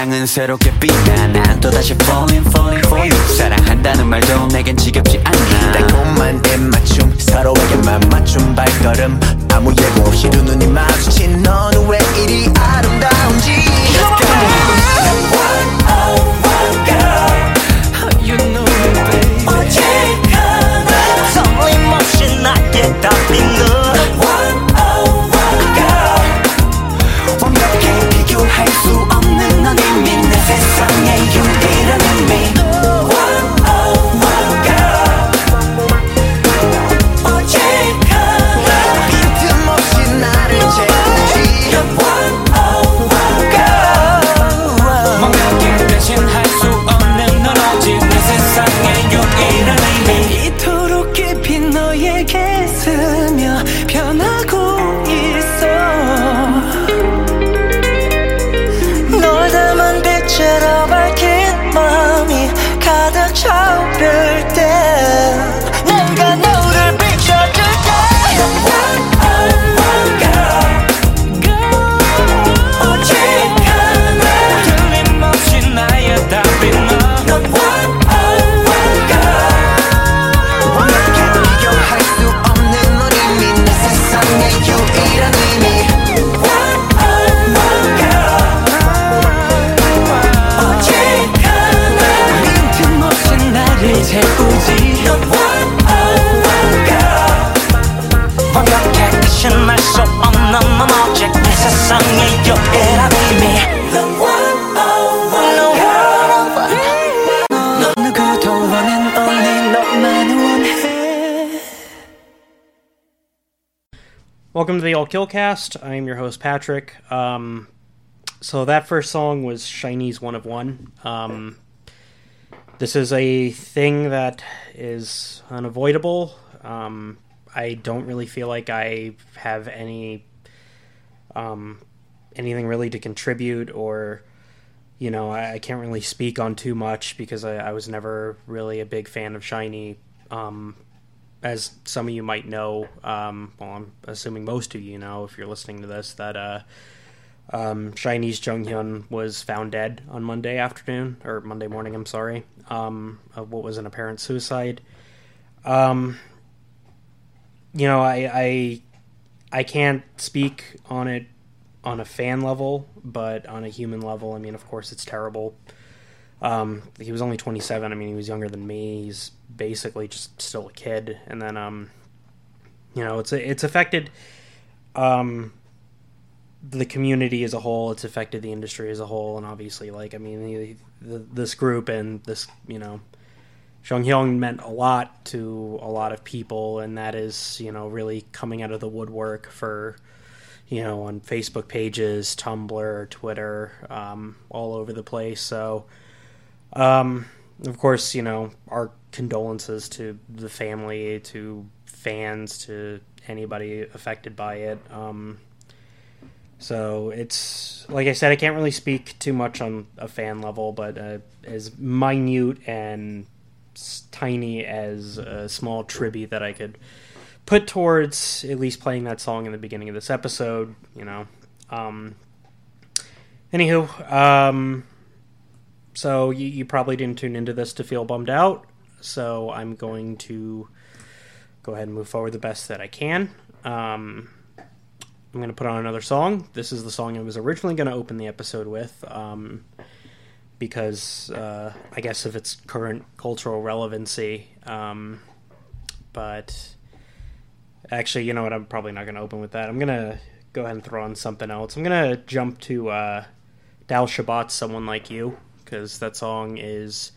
사랑은 새롭게 빛나 난 또다시 falling falling for you. 사랑한다는 말도 내겐 지겹지 않아. 달콤한 입맞춤 서로에게만 맞춤 발걸음. 아무 예고 없이 두 눈이 마주친 너는 왜 이리 아름다운지 Welcome to the All Kill Cast. I am your host Patrick. Um, so that first song was SHINee's One of One. Um, this is a thing that is unavoidable. Um, I don't really feel like I have any um, anything really to contribute, or you know, I, I can't really speak on too much because I, I was never really a big fan of Shiny. As some of you might know, um, well, I'm assuming most of you know if you're listening to this, that uh, um, SHINee's Jonghyun was found dead on Monday afternoon or Monday morning. I'm sorry, um, of what was an apparent suicide. Um, you know, I, I I can't speak on it on a fan level, but on a human level, I mean, of course, it's terrible. Um, he was only 27. I mean, he was younger than me. He's basically just still a kid. And then, um, you know, it's it's affected um, the community as a whole. It's affected the industry as a whole, and obviously, like I mean, the, this group and this, you know, Jonghyun meant a lot to a lot of people, and that is, you know, really coming out of the woodwork for, you know, on Facebook pages, Tumblr, Twitter, um, all over the place. So, um, of course, you know, our condolences to the family, to fans, to anybody affected by it. Um, so it's like I said, I can't really speak too much on a fan level, but uh, as minute and tiny as a small tribute that I could put towards at least playing that song in the beginning of this episode, you know. Um, anywho, um, so you, you probably didn't tune into this to feel bummed out, so I'm going to go ahead and move forward the best that I can. Um, I'm going to put on another song. This is the song I was originally going to open the episode with, um, because uh, I guess of its current cultural relevancy. Um, but actually, you know what? I'm probably not going to open with that. I'm going to go ahead and throw on something else. I'm going to jump to uh, Dal Shabet's "Someone Like You" because that song is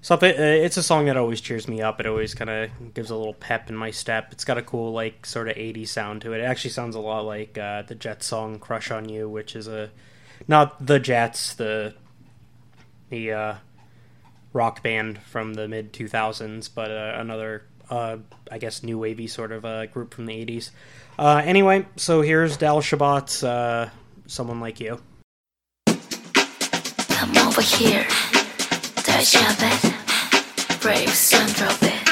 something. Uh, it's a song that always cheers me up. It always kind of gives a little pep in my step. It's got a cool like sort of 80s sound to it. It actually sounds a lot like uh, the Jets song "Crush on You," which is a not the Jets, the the uh, rock band from the mid 2000s, but uh, another uh, I guess new wavy sort of uh, group from the 80s. Uh, anyway, so here's Dal Shabet's uh, Someone Like You. Come over here, touch your bed, brave sun drop it.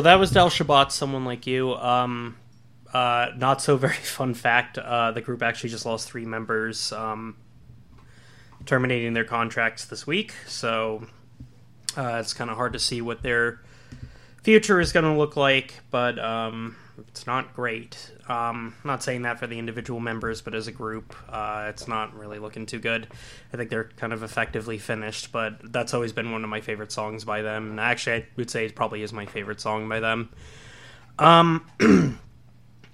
So that was Dal Shabet, someone like you. Um, uh, not so very fun fact. Uh, the group actually just lost three members, um, terminating their contracts this week. So uh, it's kind of hard to see what their future is going to look like. But um, it's not great. Um, I'm not saying that for the individual members, but as a group, uh, it's not really looking too good. I think they're kind of effectively finished, but that's always been one of my favorite songs by them. And actually, I would say it probably is my favorite song by them. Um,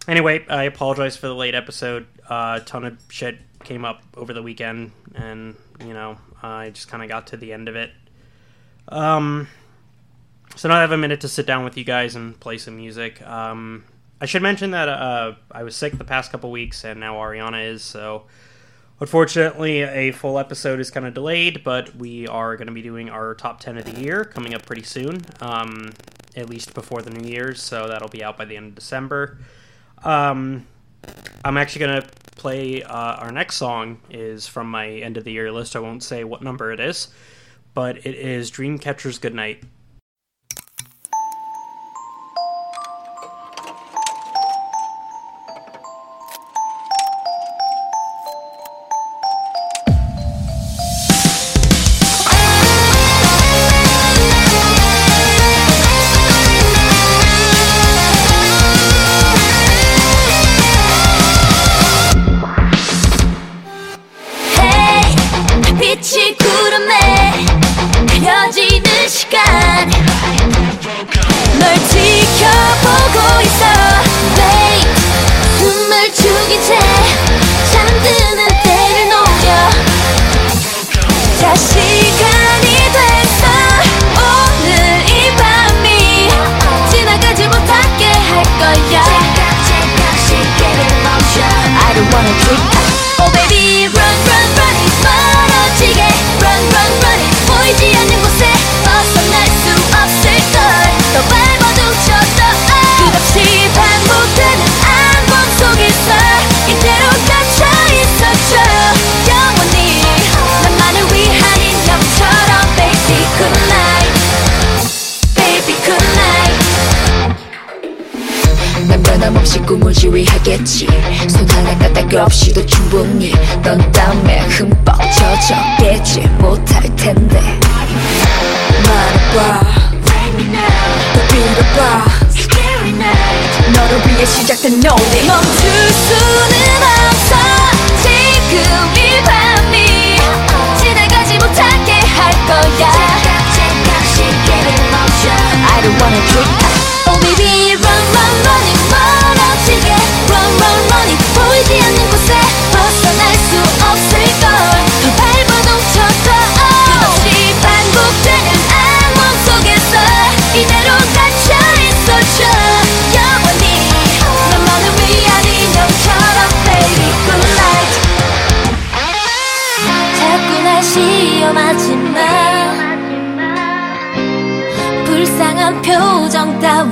anyway, I apologize for the late episode. A uh, ton of shit came up over the weekend, and you know, I just kind of got to the end of it. Um, so now I have a minute to sit down with you guys and play some music. Um, I should mention that uh, I was sick the past couple weeks, and now Ariana is. So, unfortunately, a full episode is kind of delayed, but we are going to be doing our top ten of the year coming up pretty soon, um, at least before the New Year's. So that'll be out by the end of December. Um, I'm actually going to play uh, our next song is from my end of the year list. I won't say what number it is, but it is Dreamcatcher's Goodnight 충분히 넌 땀에 흠뻑 젖어 깨지 못할 텐데. 말해봐. 더 빌어봐. 너를 위해 시작된 노래. 멈출 수는 없어. 지금 이 밤이 지나가지 못하게 할 거야. I don't wanna drink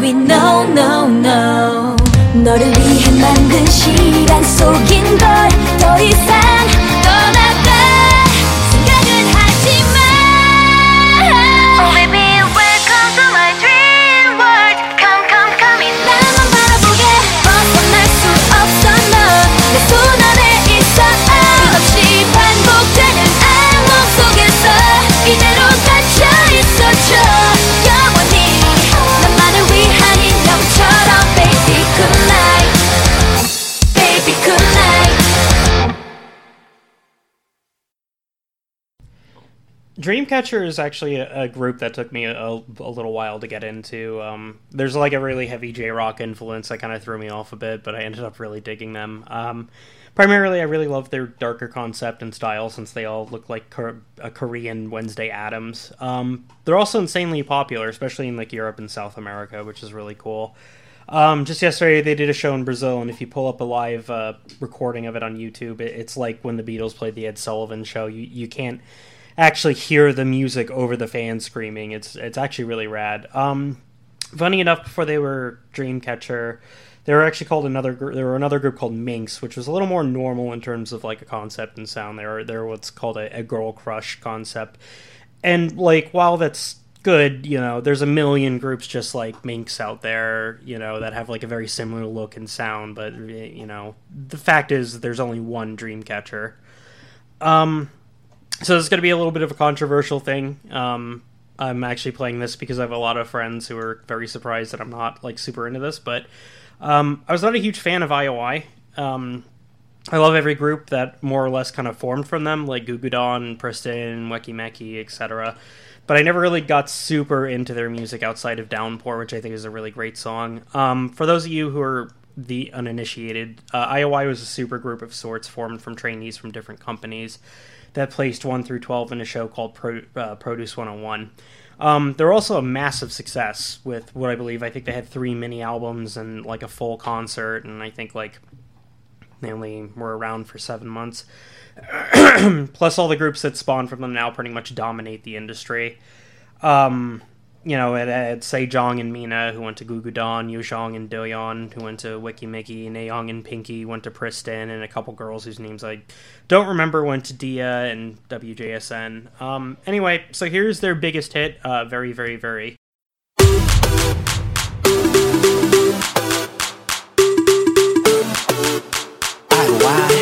따위 no no no 너를 위해 만든 시 Dreamcatcher is actually a, a group that took me a, a little while to get into. Um, there's like a really heavy J rock influence that kind of threw me off a bit, but I ended up really digging them. Um, primarily, I really love their darker concept and style since they all look like Kor- a Korean Wednesday Addams. Um, they're also insanely popular, especially in like Europe and South America, which is really cool. Um, just yesterday, they did a show in Brazil, and if you pull up a live uh, recording of it on YouTube, it, it's like when the Beatles played the Ed Sullivan show. You you can't actually hear the music over the fans screaming. It's it's actually really rad. Um, funny enough, before they were Dreamcatcher, they were actually called another. There were another group called Minx, which was a little more normal in terms of like a concept and sound. They were they're what's called a, a girl crush concept, and like while that's good, you know, there's a million groups just like Minx out there, you know, that have like a very similar look and sound. But you know, the fact is, there's only one Dreamcatcher. Um, so this is going to be a little bit of a controversial thing. Um, I'm actually playing this because I have a lot of friends who are very surprised that I'm not like super into this. But um, I was not a huge fan of IOI. Um, I love every group that more or less kind of formed from them, like Dolls, Pristin, Weki Meki, etc. But I never really got super into their music outside of Downpour, which I think is a really great song. Um, for those of you who are the uninitiated, uh, IOI was a super group of sorts formed from trainees from different companies that placed 1 through 12 in a show called Pro, uh, Produce 101. Um, they're also a massive success with what I believe. I think they had three mini albums and like a full concert, and I think like they only were around for seven months. Plus, all the groups that spawn from them now pretty much dominate the industry. Um, you know, it had Sejeong and Mina, who went to gugudan, Yoojung and Doyeon, who went to Weki Meki, Nayoung and Pinky went to Pristin, and a couple girls whose names I don't remember went to Dia and WJSN. Um, anyway, so here's their biggest hit, uh, Very, Very, Very. ROI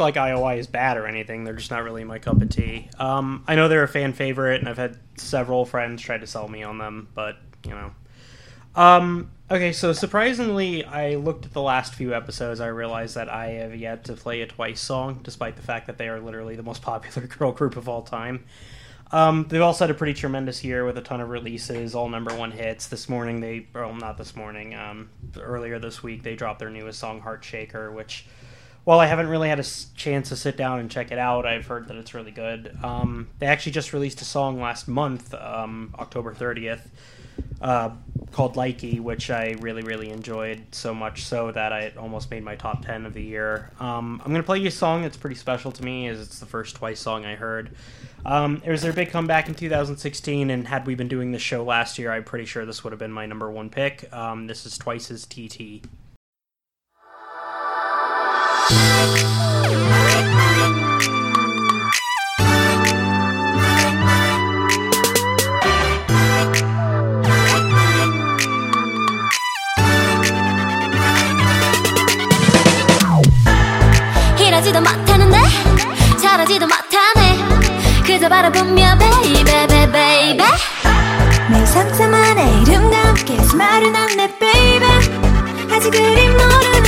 like IOI is bad or anything. They're just not really my cup of tea. Um, I know they're a fan favorite, and I've had several friends try to sell me on them, but you know. Um, okay, so surprisingly, I looked at the last few episodes. I realized that I have yet to play a Twice song, despite the fact that they are literally the most popular girl group of all time. Um, they've also had a pretty tremendous year with a ton of releases, all number one hits. This morning, they, well, not this morning, um, earlier this week, they dropped their newest song, Heart Shaker, which while I haven't really had a chance to sit down and check it out, I've heard that it's really good. Um, they actually just released a song last month, um, October 30th, uh, called Likey, which I really, really enjoyed so much so that I almost made my top 10 of the year. Um, I'm going to play you a song that's pretty special to me, as it's the first Twice song I heard. Um, it was their big comeback in 2016, and had we been doing the show last year, I'm pretty sure this would have been my number one pick. Um, this is Twice's TT. 이러지도 못하는데? 저러지도 못하네. 그저 바라보며 베이베베 베이베 내 상태만의 이름과 함께 스마일은 안내 베이베 아직 그림 모르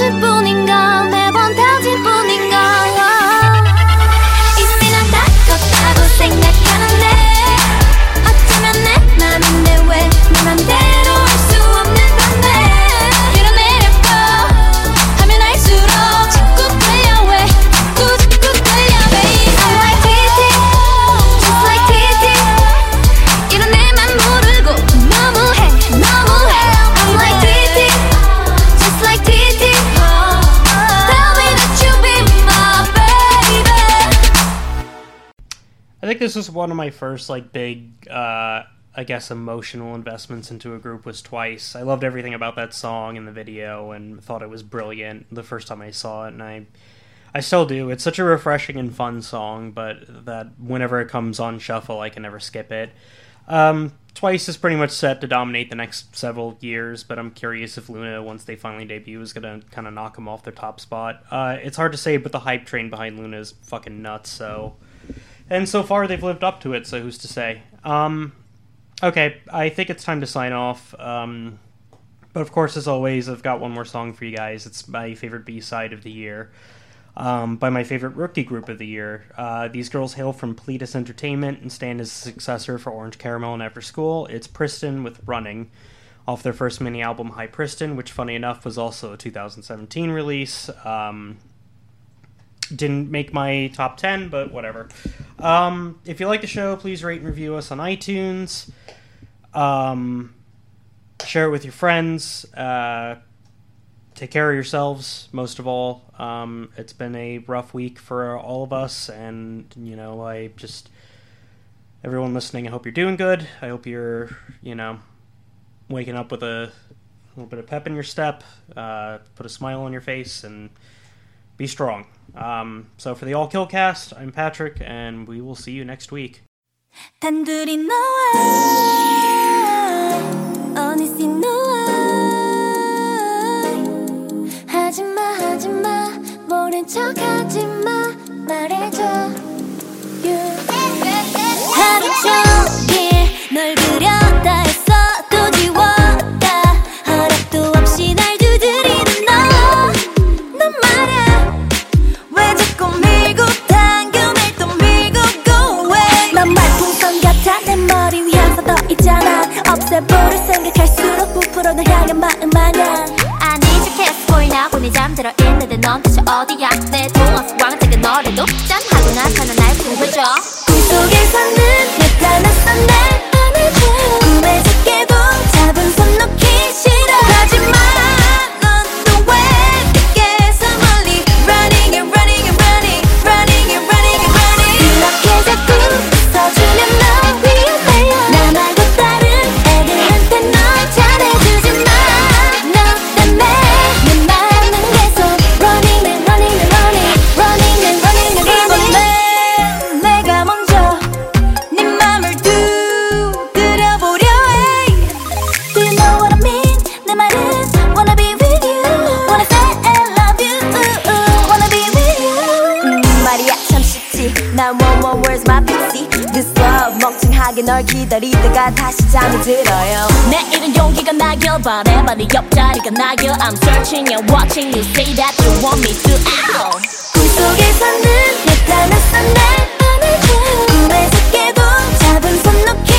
멈출 뿐인가? One of my first like big uh I guess emotional investments into a group was twice. I loved everything about that song and the video and thought it was brilliant the first time I saw it and I I still do. It's such a refreshing and fun song, but that whenever it comes on shuffle I can never skip it. Um Twice is pretty much set to dominate the next several years, but I'm curious if LOONA, once they finally debut, is gonna kind of knock them off their top spot. Uh, it's hard to say, but the hype train behind LOONA is fucking nuts. So, and so far they've lived up to it. So who's to say? Um, okay, I think it's time to sign off. Um, but of course, as always, I've got one more song for you guys. It's my favorite B side of the year. Um, by my favorite rookie group of the year. Uh, these girls hail from Pledis Entertainment and stand as a successor for Orange Caramel and After School. It's Pristin with Running, off their first mini album High Pristin, which, funny enough, was also a 2017 release. Um, didn't make my top 10, but whatever. Um, if you like the show, please rate and review us on iTunes. Um, share it with your friends. Uh, take care of yourselves, most of all. Um, it's been a rough week for all of us, and, you know, I just. Everyone listening, I hope you're doing good. I hope you're, you know, waking up with a little bit of pep in your step, uh, put a smile on your face, and be strong. Um, so for the All Kill cast, I'm Patrick, and we will see you next week. 단둘이 너와 어느새 너와 하지마 하지마 모른 척 하지마 말해줘 떠 있잖아. 없애버릴 생각할수록 부풀어 널 향한 마음 멍청하게 널 기다리다가 다시 잠이 들어요. 내일은 용기가 나길 바래 빨리 옆자리가 나길 I'm searching and watching you say that you want me to. Out 꿈속에서는 나타났어 날 안아줘 꿈에 작게도 잡은 손 놓기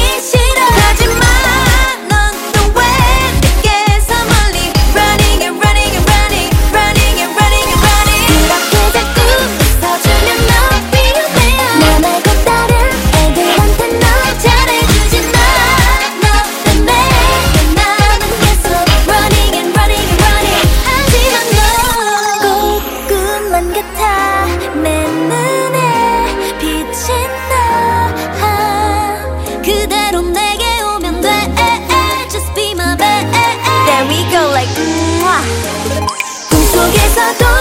we